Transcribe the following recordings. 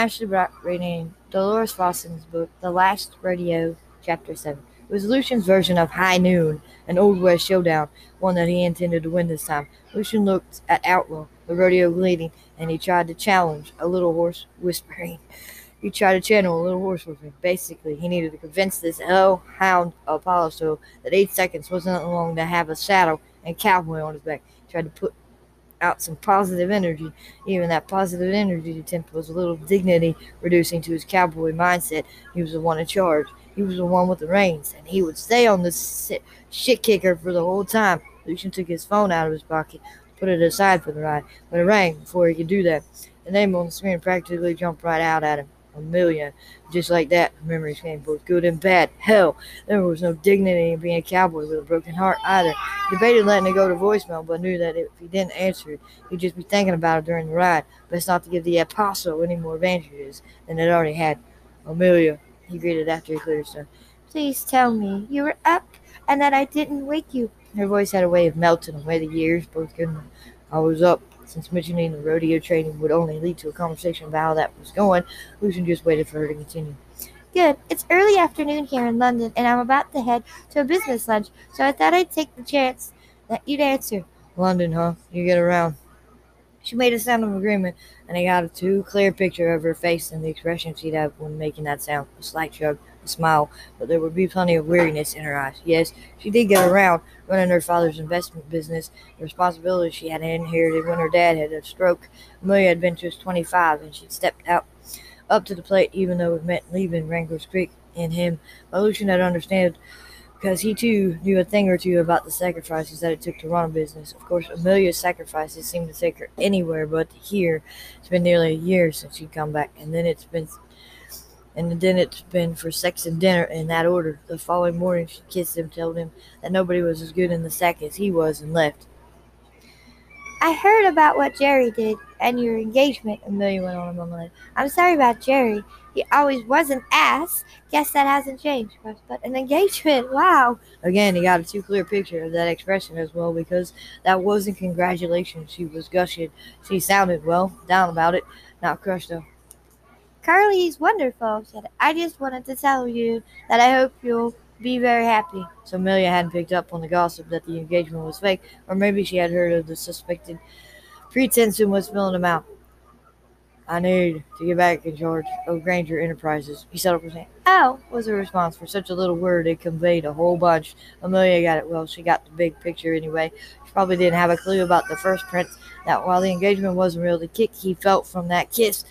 Ashley Brock reading Delores Fossen's book, The Last Rodeo, Chapter 7. It was Lucian's version of High Noon, an Old West showdown, one that he intended to win this time. Lucian looked at Outlaw, the rodeo leading, and he tried to challenge a little horse whispering. He tried to channel a little horse whispering. Basically, he needed to convince this hell hound Apollo that eight seconds wasn't long to have a saddle and cowboy on his back. He tried to put out some positive energy. Even that positive energy attempt was a little dignity reducing to his cowboy mindset. He was the one in charge. He was the one with the reins, and he would stay on this shit kicker for the whole time. Lucian took his phone out of his pocket, put it aside for the ride, but it rang before he could do that. The name on the screen practically jumped right out at him a million. Just like that, memories came both good and bad. Hell, there was no dignity in being a cowboy with a broken heart either. Debated letting it go to voicemail, but knew that if he didn't answer it, he'd just be thinking about it during the ride. Best not to give the apostle any more advantages than it already had. Amelia, he greeted after he cleared his throat. Please tell me you were up and that I didn't wake you. Her voice had a way of melting away the years, both good and I was up, since mentioning the rodeo training would only lead to a conversation about how that was going, Lucian just waited for her to continue. Good. It's early afternoon here in London, and I'm about to head to a business lunch, so I thought I'd take the chance that you'd answer. London, huh? You get around. She made a sound of agreement, and I got a too clear picture of her face and the expression she'd have when making that sound. A slight shrug, smile, but there would be plenty of weariness in her eyes. Yes, she did get around, running her father's investment business, the responsibility she had inherited when her dad had a stroke. Amelia had been just 25, and she'd stepped out up to the plate, even though it meant leaving Wrangler's Creek in him. But Lucian had understood because he too knew a thing or two about the sacrifices that it took to run a business. Of course, Amelia's sacrifices seemed to take her anywhere but here. It's been nearly a year since she'd come back, and then it's been and then it's been for sex and dinner in that order. The following morning, she kissed him, told him that nobody was as good in the sack as he was, and left. I heard about what Jerry did and your engagement, Amelia went on a moment later. I'm sorry about Jerry. He always was an ass. Guess that hasn't changed. But an engagement, wow. Again, he got a too clear picture of that expression as well because that wasn't congratulations. She was gushing. She sounded, well, down about it, not crushed up. Carly's wonderful, said I just wanted to tell you that I hope you'll be very happy. So Amelia hadn't picked up on the gossip that the engagement was fake, or maybe she had heard of the suspected pretense and was filling them out. I need to get back in charge of Granger Enterprises. He settled for saying, Oh, was the response. For such a little word, it conveyed a whole bunch. Amelia got it well. She got the big picture anyway. She probably didn't have a clue about the first prince. that while the engagement wasn't real, the kick he felt from that kiss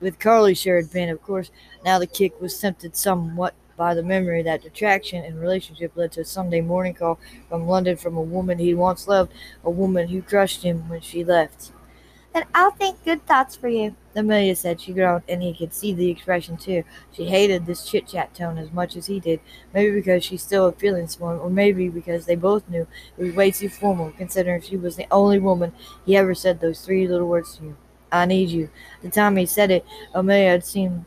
with Carly had been, of course. Now the kick was tempted somewhat by the memory that attraction and relationship led to a Sunday morning call from London from a woman he once loved, a woman who crushed him when she left. Then I'll think good thoughts for you, Amelia said. She groaned, and he could see the expression too. She hated this chit chat tone as much as he did, maybe because she still had feelings for him, or maybe because they both knew it was way too formal, considering she was the only woman he ever said those three little words to. I need you. The time he said it, Amelia had seemed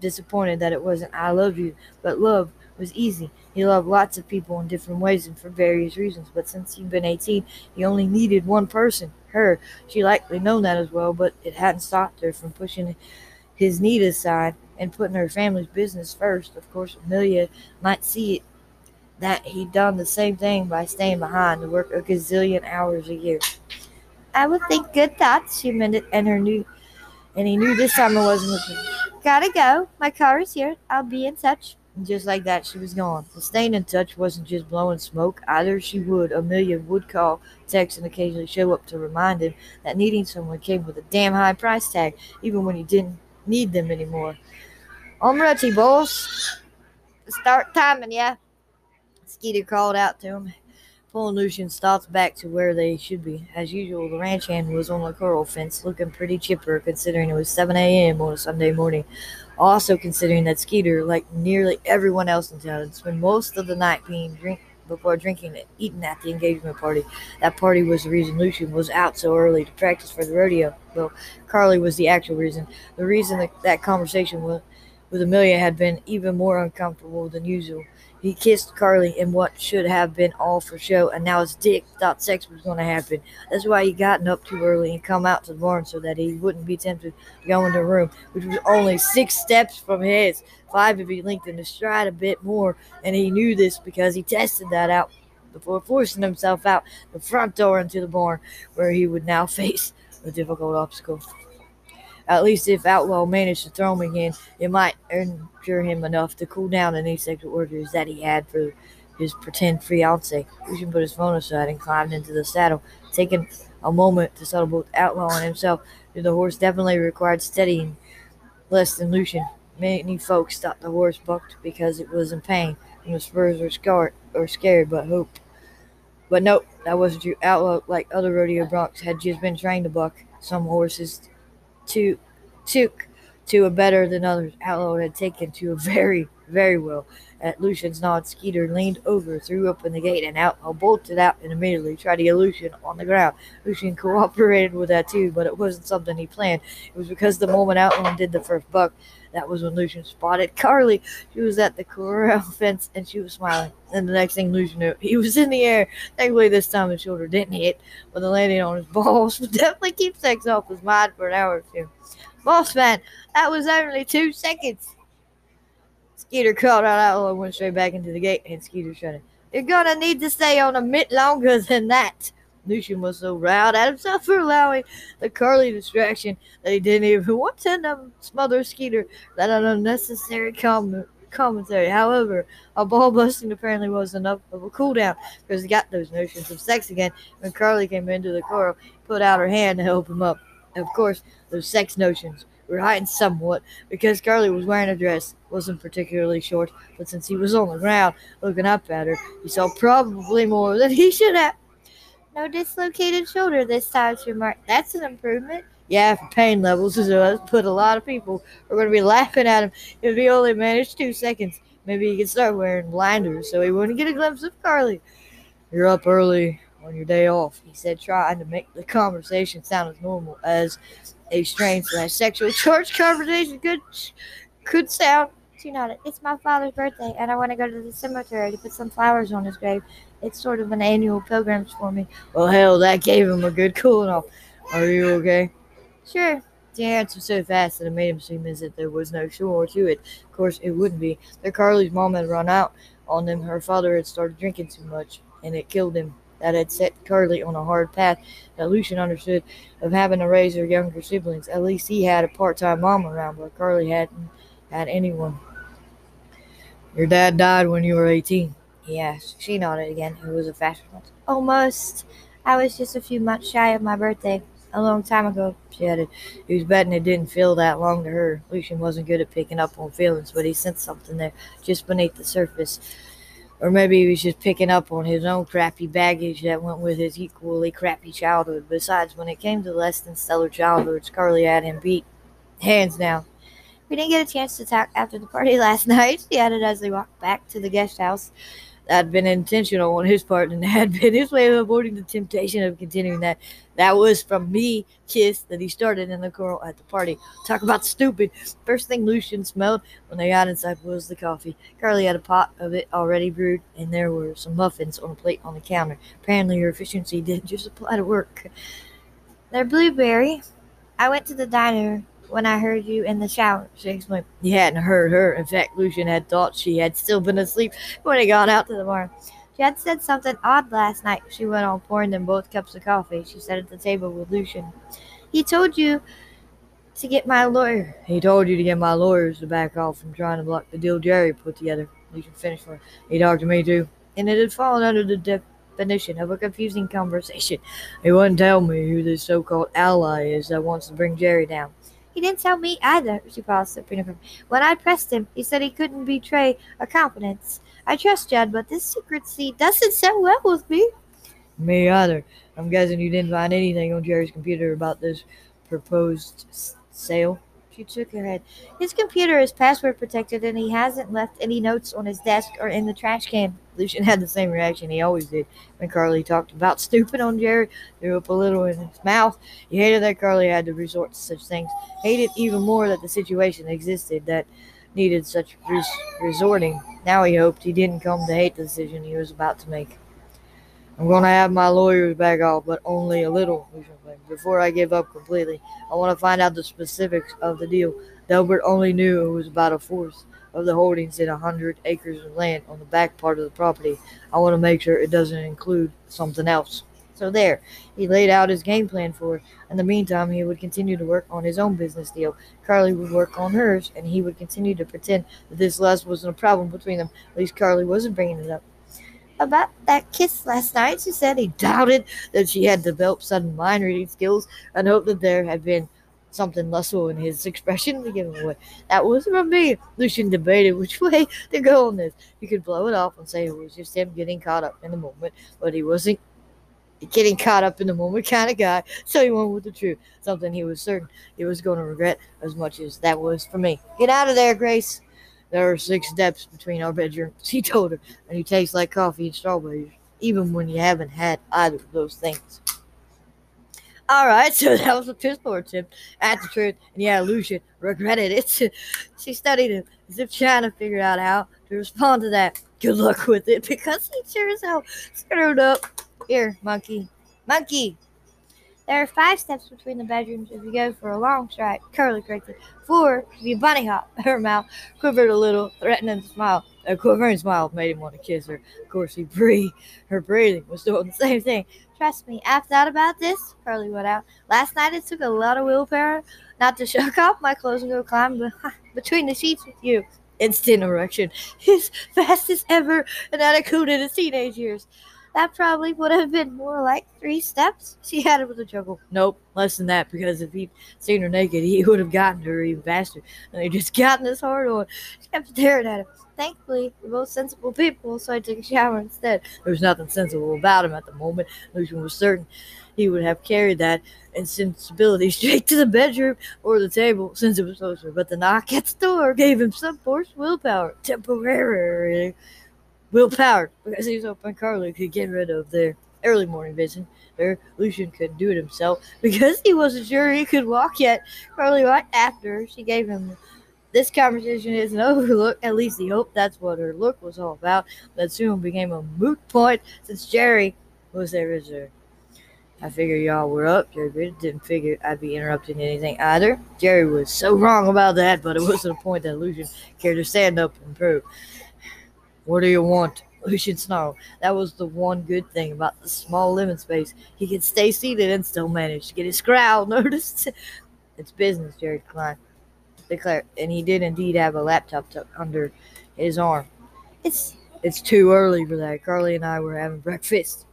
disappointed that it wasn't I love you, but love was easy. He loved lots of people in different ways and for various reasons, but since he'd been 18, he only needed one person, her. She likely known that as well, but it hadn't stopped her from pushing his need aside and putting her family's business first. Of course, Amelia might see it that he'd done the same thing by staying behind to work a gazillion hours a year. I would think good thoughts, she amended, and her new and he knew this time it wasn't looking. Gotta go. My car is here. I'll be in touch. And just like that, she was gone. The staying in touch wasn't just blowing smoke. Either she would, Amelia would call, text, and occasionally show up to remind him that needing someone came with a damn high price tag, even when he didn't need them anymore. I'm ready, boss. Start timing, yeah. Skeeter called out to him, Lucian's thoughts back to where they should be. As usual, the ranch hand was on the corral fence, looking pretty chipper considering it was 7 a.m. on a Sunday morning. Also, considering that Skeeter, like nearly everyone else in town, had spent most of the night being drink before drinking and eating at the engagement party. That party was the reason Lucian was out so early to practice for the rodeo. Well, Carly was the actual reason. The reason that, that conversation with, with Amelia had been even more uncomfortable than usual. He kissed Carly in what should have been all for show, and now his dick thought sex was going to happen. That's why he gotten up too early and come out to the barn so that he wouldn't be tempted to go into the room, which was only six steps from his, five if he lengthened his stride a bit more, and he knew this because he tested that out before forcing himself out the front door into the barn, where he would now face a difficult obstacle. At least if Outlaw managed to throw him again, it might injure him enough to cool down any sexual urges that he had for his pretend fiance. Lucian put his phone aside and climbed into the saddle, taking a moment to settle both Outlaw and himself. The horse definitely required steadying less than Lucian. Many folks thought the horse bucked because it was in pain, and the spurs were scared, or scared, but hoped. But nope, that wasn't true. Outlaw, like other rodeo broncs, had just been trained to buck. Some horses to took to a better than others. Outlaw had taken to a very, very well. At Lucian's nod, Skeeter leaned over, threw open the gate, and Outlaw uh, bolted out and immediately tried to get Lucian on the ground. Lucian cooperated with that too, but it wasn't something he planned. It was because the moment Outlaw did the first buck, that was when Lucian spotted Carly. She was at the corral fence and she was smiling. And the next thing Lucian knew, he was in the air. Thankfully, this time his shoulder didn't hit, but the landing on his balls would definitely keep sex off his mind for an hour or two. Boss man, that was only two seconds. Skeeter called out and went straight back into the gate, and Skeeter shouted, You're gonna need to stay on a bit longer than that. Lucian was so riled at himself for allowing the Carly distraction that he didn't even want to smother Skeeter that an unnecessary com- commentary. However, a ball busting apparently was enough of a cool down because he got those notions of sex again when Carly came into the corral, put out her hand to help him up. Of course, those sex notions were heightened somewhat because Carly was wearing a dress, wasn't particularly short, but since he was on the ground looking up at her, he saw probably more than he should have. No dislocated shoulder this time, she remarked. That's an improvement. Yeah, for pain levels, so put a lot of people are going to be laughing at him if he only managed two seconds. Maybe he could start wearing blinders so he wouldn't get a glimpse of Carly. You're up early on your day off, he said, trying to make the conversation sound as normal as a strange slash sexual charged conversation could could sound. She nodded. It's my father's birthday, and I want to go to the cemetery to put some flowers on his grave. It's sort of an annual pilgrimage for me. Well, hell, that gave him a good cooling off. Are you okay? Sure. She answered so fast that it made him seem as if there was no shore to it. Of course, it wouldn't be. Their Carly's mom had run out on them. Her father had started drinking too much, and it killed him. That had set Carly on a hard path that Lucian understood of having to raise her younger siblings. At least he had a part-time mom around, but Carly hadn't had anyone. Your dad died when you were 18. Yes, she nodded again. It was a fast response. Almost. I was just a few months shy of my birthday. A long time ago, she added. He was betting it didn't feel that long to her. Lucian wasn't good at picking up on feelings, but he sensed something there, just beneath the surface. Or maybe he was just picking up on his own crappy baggage that went with his equally crappy childhood. Besides, when it came to less than stellar childhoods, Carly had him beat. Hands down. We didn't get a chance to talk after the party last night, she added as they walked back to the guest house had been intentional on his part and had been his way of avoiding the temptation of continuing that. That was from me, Kiss, that he started in the corral at the party. Talk about stupid. First thing Lucian smelled when they got inside was the coffee. Carly had a pot of it already brewed, and there were some muffins on a plate on the counter. Apparently, her efficiency didn't just apply to work. They're blueberry. I went to the diner when I heard you in the shower, she explained. He hadn't heard her. In fact, Lucian had thought she had still been asleep when he got out to the barn. She had said something odd last night. She went on pouring them both cups of coffee. She sat at the table with Lucian. He told you to get my lawyer. He told you to get my lawyers to back off from trying to block the deal Jerry put together. Lucian finished for her. He talked to me too. And it had fallen under the definition of a confusing conversation. He wouldn't tell me who this so called ally is that wants to bring Jerry down. He didn't tell me either, she paused, sipping her. When I pressed him, he said he couldn't betray a confidence. I trust Judd, but this secrecy doesn't sit well with me. Me either. I'm guessing you didn't find anything on Jerry's computer about this proposed sale. She shook her head. His computer is password protected and he hasn't left any notes on his desk or in the trash can. Lucian had the same reaction he always did when Carly talked about stupid on Jerry. Threw up a little in his mouth. He hated that Carly had to resort to such things. Hated even more that the situation existed that needed such res- resorting. Now he hoped he didn't come to hate the decision he was about to make. I'm going to have my lawyers back off, but only a little. Before I give up completely, I want to find out the specifics of the deal. Delbert only knew it was about a fourth of the holdings in a hundred acres of land on the back part of the property. I want to make sure it doesn't include something else. So there, he laid out his game plan for her. In the meantime, he would continue to work on his own business deal. Carly would work on hers, and he would continue to pretend that this lust wasn't a problem between them. At least Carly wasn't bringing it up. About that kiss last night, she said he doubted that she had developed sudden mind reading skills and hoped that there had been something lustful in his expression to give away. That wasn't from me. Lucian debated which way to go on this. He could blow it off and say it was just him getting caught up in the moment, but he wasn't getting caught up in the moment kind of guy, so he went with the truth. Something he was certain he was going to regret as much as that was for me. Get out of there, Grace. There are six steps between our bedrooms, he told her, and you taste like coffee and strawberries, even when you haven't had either of those things. All right, so that was a pistol attempt at the truth, and yeah, Lucian regretted it. she studied him as if trying to figure out how to respond to that. Good luck with it, because he sure as hell screwed up. Here, monkey. Monkey! There are five steps between the bedrooms if you go for a long stride. Carly corrected. Four if you bunny hop. Her mouth quivered a little, threatening smile. A quivering smile made him want to kiss her. Of course, he breathed. Her breathing was doing the same thing. Trust me, I've thought about this. Carly went out. Last night it took a lot of willpower not to shuck off my clothes and go climb between the sheets with you. Instant erection. His fastest ever, and that included his teenage years. That probably would have been more like three steps. She had it with a chuckle. Nope, less than that, because if he'd seen her naked, he would have gotten her even faster. And he just gotten his hard on. She kept staring at him. Thankfully, we're both sensible people, so I took a shower instead. There was nothing sensible about him at the moment. Lucian was certain he would have carried that insensibility straight to the bedroom or the table since it was closer. But the knock at the door gave him some forced willpower, temporary willpower, because he was hoping Carly could get rid of their early morning vision. There, Lucian couldn't do it himself because he wasn't sure he could walk yet. Carly right after. She gave him this conversation is an overlook. At least he hoped that's what her look was all about. That soon became a moot point since Jerry was their visitor. I figured y'all were up. Jerry didn't figure I'd be interrupting anything either. Jerry was so wrong about that, but it wasn't a point that Lucian cared to stand up and prove. What do you want? Lucian snarled. That was the one good thing about the small living space. He could stay seated and still manage to get his growl noticed. it's business, Jerry declined declared, and he did indeed have a laptop tucked under his arm. It's it's too early for that. Carly and I were having breakfast.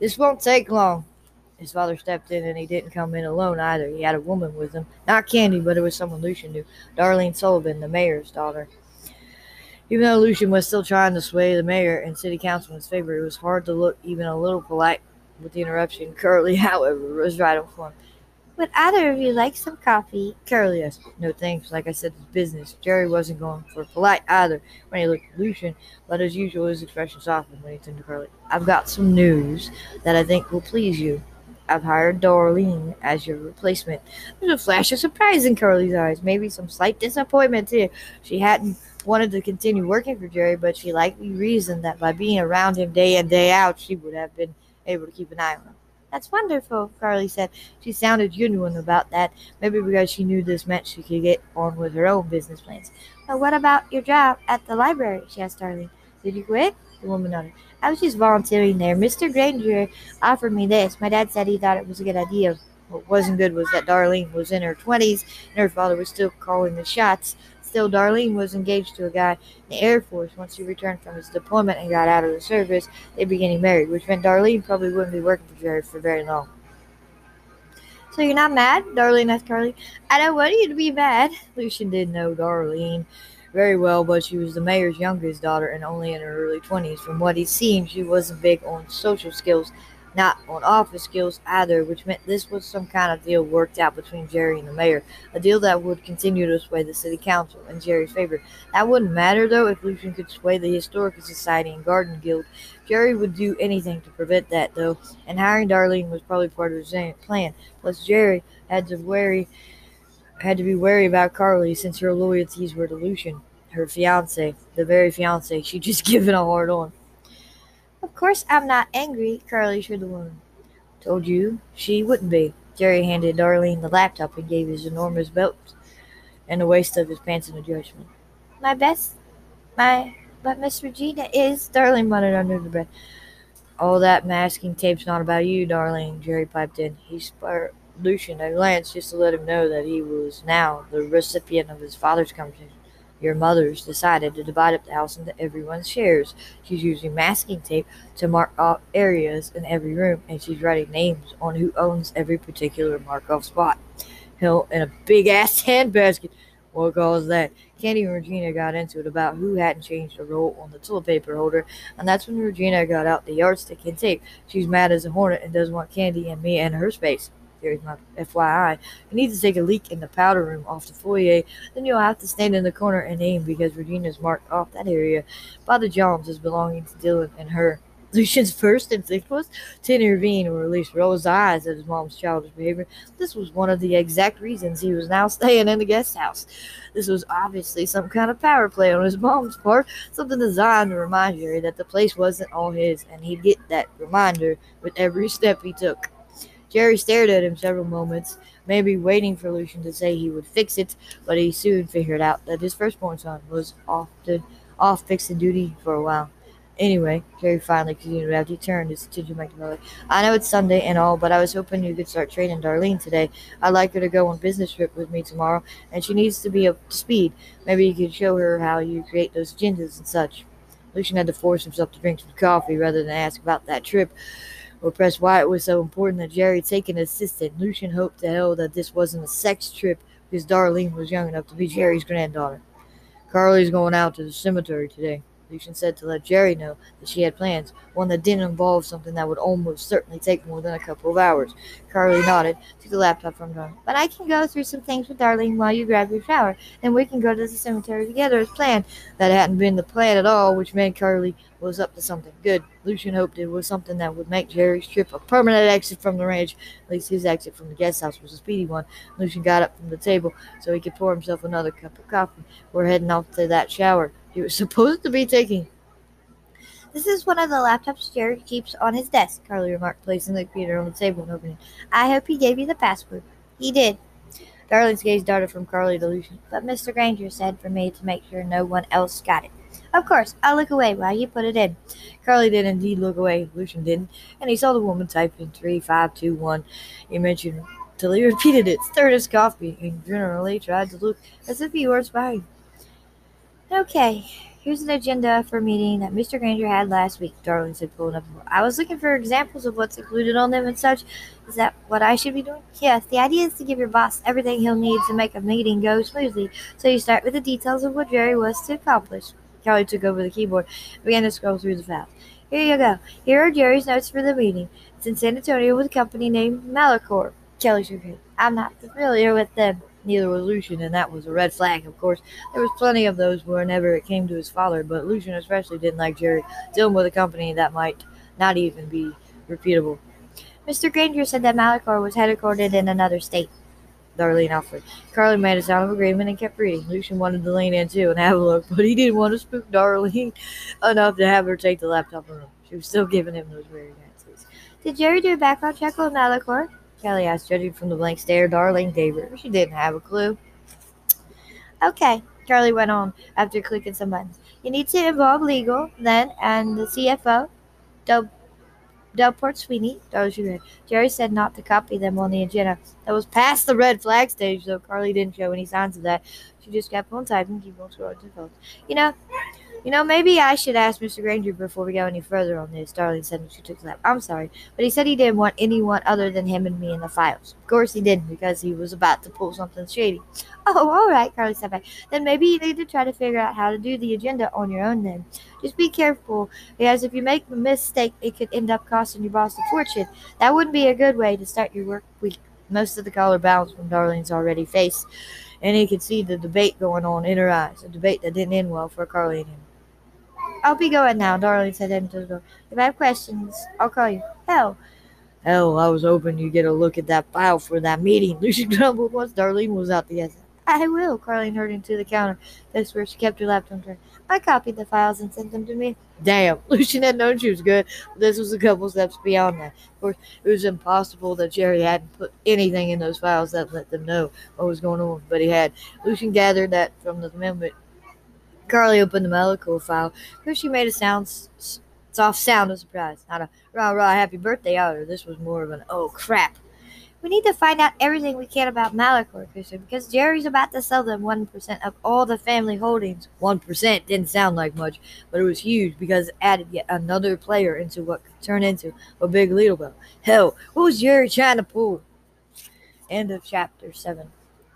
This won't take long. His father stepped in, and he didn't come in alone either. He had a woman with him, not Candy, but it was someone Lucian knew, Darlene Sullivan, the mayor's daughter. Even though Lucian was still trying to sway the mayor and city council in his favor, it was hard to look even a little polite with the interruption. Carly, however, was right on point. Would either of you like some coffee? Carly asked. No thanks. Like I said, it's business. Jerry wasn't going for polite either when he looked at Lucian, but as usual, his expression softened when he turned to Carly. I've got some news that I think will please you. I've hired Darlene as your replacement. There's a flash of surprise in Carly's eyes, maybe some slight disappointment too. She hadn't wanted to continue working for Jerry, but she likely reasoned that by being around him day in day out, she would have been able to keep an eye on him. That's wonderful, Carly said. She sounded genuine about that, maybe because she knew this meant she could get on with her own business plans. But what about your job at the library? she asked Darlene. Did you quit? The woman nodded. I was just volunteering there. Mr. Granger offered me this. My dad said he thought it was a good idea. What wasn't good was that Darlene was in her 20s and her father was still calling the shots. Still, Darlene was engaged to a guy in the Air Force. Once he returned from his deployment and got out of the service, they began getting married, which meant Darlene probably wouldn't be working for Jerry for very long. So you're not mad? Darlene asked Carly. I don't want you to be mad. Lucian didn't know Darlene very well, but she was the mayor's youngest daughter and only in her early 20s. From what he seemed, she wasn't big on social skills not on office skills either, which meant this was some kind of deal worked out between Jerry and the mayor, a deal that would continue to sway the city council in Jerry's favor. That wouldn't matter though if Lucian could sway the historical society and garden guild. Jerry would do anything to prevent that though, and hiring Darlene was probably part of his plan. Plus, Jerry had to worry had to be wary about Carly since her loyalties were to Lucian, her fiance, the very fiance she'd just given a hard on. Of course I'm not angry, Carly assured the woman. Told you she wouldn't be. Jerry handed Darlene the laptop and gave his enormous belt and the waist of his pants in adjustment. My best, my, but Miss Regina is, Darlene muttered under the breath. All that masking tape's not about you, Darlene, Jerry piped in. He spared Lucian a glance just to let him know that he was now the recipient of his father's conversation. Your mother's decided to divide up the house into everyone's shares. She's using masking tape to mark off areas in every room, and she's writing names on who owns every particular mark off spot. Hell, in a big ass handbasket. What caused that? Candy and Regina got into it about who hadn't changed the roll on the toilet paper holder, and that's when Regina got out the yardstick and tape. She's mad as a hornet and doesn't want Candy and me in her space. Here's my FYI. You need to take a leak in the powder room off the foyer. Then you'll have to stand in the corner and aim because Regina's marked off that area by the Johns as belonging to Dylan and her. Lucian's first instinct was to intervene or at least roll his eyes at his mom's childish behavior. This was one of the exact reasons he was now staying in the guest house. This was obviously some kind of power play on his mom's part, something designed to remind Jerry that the place wasn't all his, and he'd get that reminder with every step he took. Jerry stared at him several moments, maybe waiting for Lucian to say he would fix it, but he soon figured out that his firstborn son was often off fixing duty for a while. Anyway, Jerry finally continued after he turned his attention back to Molly. I know it's Sunday and all, but I was hoping you could start training Darlene today. I'd like her to go on business trip with me tomorrow, and she needs to be up to speed. Maybe you could show her how you create those agendas and such. Lucian had to force himself to drink some coffee rather than ask about that trip or press why it was so important that Jerry take an assistant. Lucian hoped to hell that this wasn't a sex trip because Darlene was young enough to be Jerry's granddaughter. Carly's going out to the cemetery today. Lucian said to let Jerry know that she had plans, one that didn't involve something that would almost certainly take more than a couple of hours. Carly nodded, took the laptop from her. But I can go through some things with Darlene while you grab your shower, and we can go to the cemetery together as planned. That hadn't been the plan at all, which meant Carly was up to something good. Lucian hoped it was something that would make Jerry's trip a permanent exit from the ranch. At least his exit from the guest house was a speedy one. Lucian got up from the table so he could pour himself another cup of coffee. We're heading off to that shower he was supposed to be taking. This is one of the laptops Jared keeps on his desk, Carly remarked, placing the computer on the table and opening it. I hope he gave you the password. He did. Darlene's gaze darted from Carly to Lucian. But Mr. Granger said for me to make sure no one else got it. Of course, I'll look away while you put it in. Carly did indeed look away. Lucian didn't, and he saw the woman type in three five two one. He mentioned till he repeated it, stirred his coffee, and generally tried to look as if he were spying. Okay, here's an agenda for a meeting that Mr. Granger had last week, Darlene said, pulling up. I was looking for examples of what's included on them and such. Is that what I should be doing? Yes, the idea is to give your boss everything he'll need to make a meeting go smoothly. So you start with the details of what Jerry was to accomplish. Kelly took over the keyboard and began to scroll through the files. Here you go. Here are Jerry's notes for the meeting. It's in San Antonio with a company named Malachor. Kelly shook her head. I'm not familiar with them. Neither was Lucian, and that was a red flag, of course. There was plenty of those whenever it came to his father, but Lucian especially didn't like Jerry dealing with a company that might not even be reputable. Mr. Granger said that Malachor was headquartered in another state. Darlene offered. Carly made a sound of agreement and kept reading. Lucian wanted to lean in too and have a look, but he didn't want to spook Darlene enough to have her take the laptop from him. She was still giving him those weird glances. Did Jerry do a background check on Malachor? Kelly asked, judging from the blank stare Darling her. She didn't have a clue. Okay, Charlie went on after clicking some buttons. You need to involve legal, then, and the CFO, Del, Delbert Sweeney. Jerry said not to copy them on the agenda. That was past the red flag stage, though Carly didn't show any signs of that. She just kept on typing, keep on scrolling. You know, you know, maybe I should ask Mr. Granger before we go any further on this, Darlene said when she took the lap. I'm sorry, but he said he didn't want anyone other than him and me in the files. Of course he didn't, because he was about to pull something shady. Oh, all right, Carly said back. Then maybe you need to try to figure out how to do the agenda on your own then. Just be careful, because if you make a mistake, it could end up costing your boss a fortune. That wouldn't be a good way to start your work week. Most of the color bounced from Darlene's already face, and he could see the debate going on in her eyes, a debate that didn't end well for Carly and him. I'll be going now, Darlene said to the door. If I have questions, I'll call you. Hell, Hell, I was hoping you'd get a look at that file for that meeting. Lucian grumbled once Darlene was out the exit. I will, Carlene hurried to the counter. That's where she kept her laptop turned. I copied the files and sent them to me. Damn, Lucian had known she was good, this was a couple steps beyond that. Of course, it was impossible that Jerry hadn't put anything in those files that let them know what was going on, but he had. Lucian gathered that from the moment Carly opened the medical file, because she made a sound, soft sound of surprise. Not a rah rah happy birthday either. This was more of an oh crap. We need to find out everything we can about Malachor, Christian, because Jerry's about to sell them 1% of all the family holdings. 1% didn't sound like much, but it was huge because it added yet another player into what could turn into a big leader bell. Hell, was Jerry trying to pull? End of chapter 7.